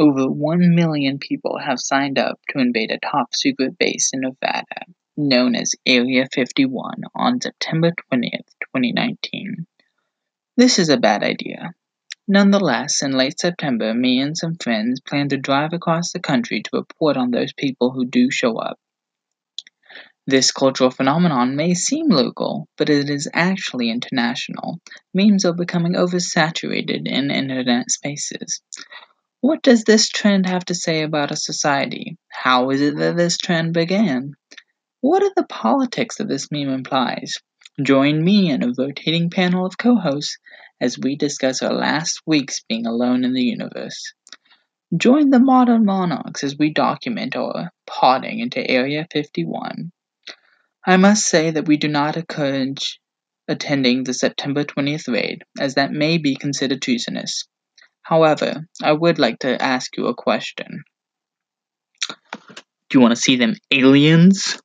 Over 1 million people have signed up to invade a top secret base in Nevada, known as Area 51, on September 20th, 2019. This is a bad idea. Nonetheless, in late September, me and some friends plan to drive across the country to report on those people who do show up. This cultural phenomenon may seem local, but it is actually international. Memes are becoming oversaturated in internet spaces. What does this trend have to say about a society? How is it that this trend began? What are the politics that this meme implies? Join me and a rotating panel of co hosts as we discuss our last weeks being alone in the universe. Join the modern monarchs as we document our potting into Area 51. I must say that we do not encourage attending the September 20th raid, as that may be considered treasonous. However, I would like to ask you a question. Do you want to see them aliens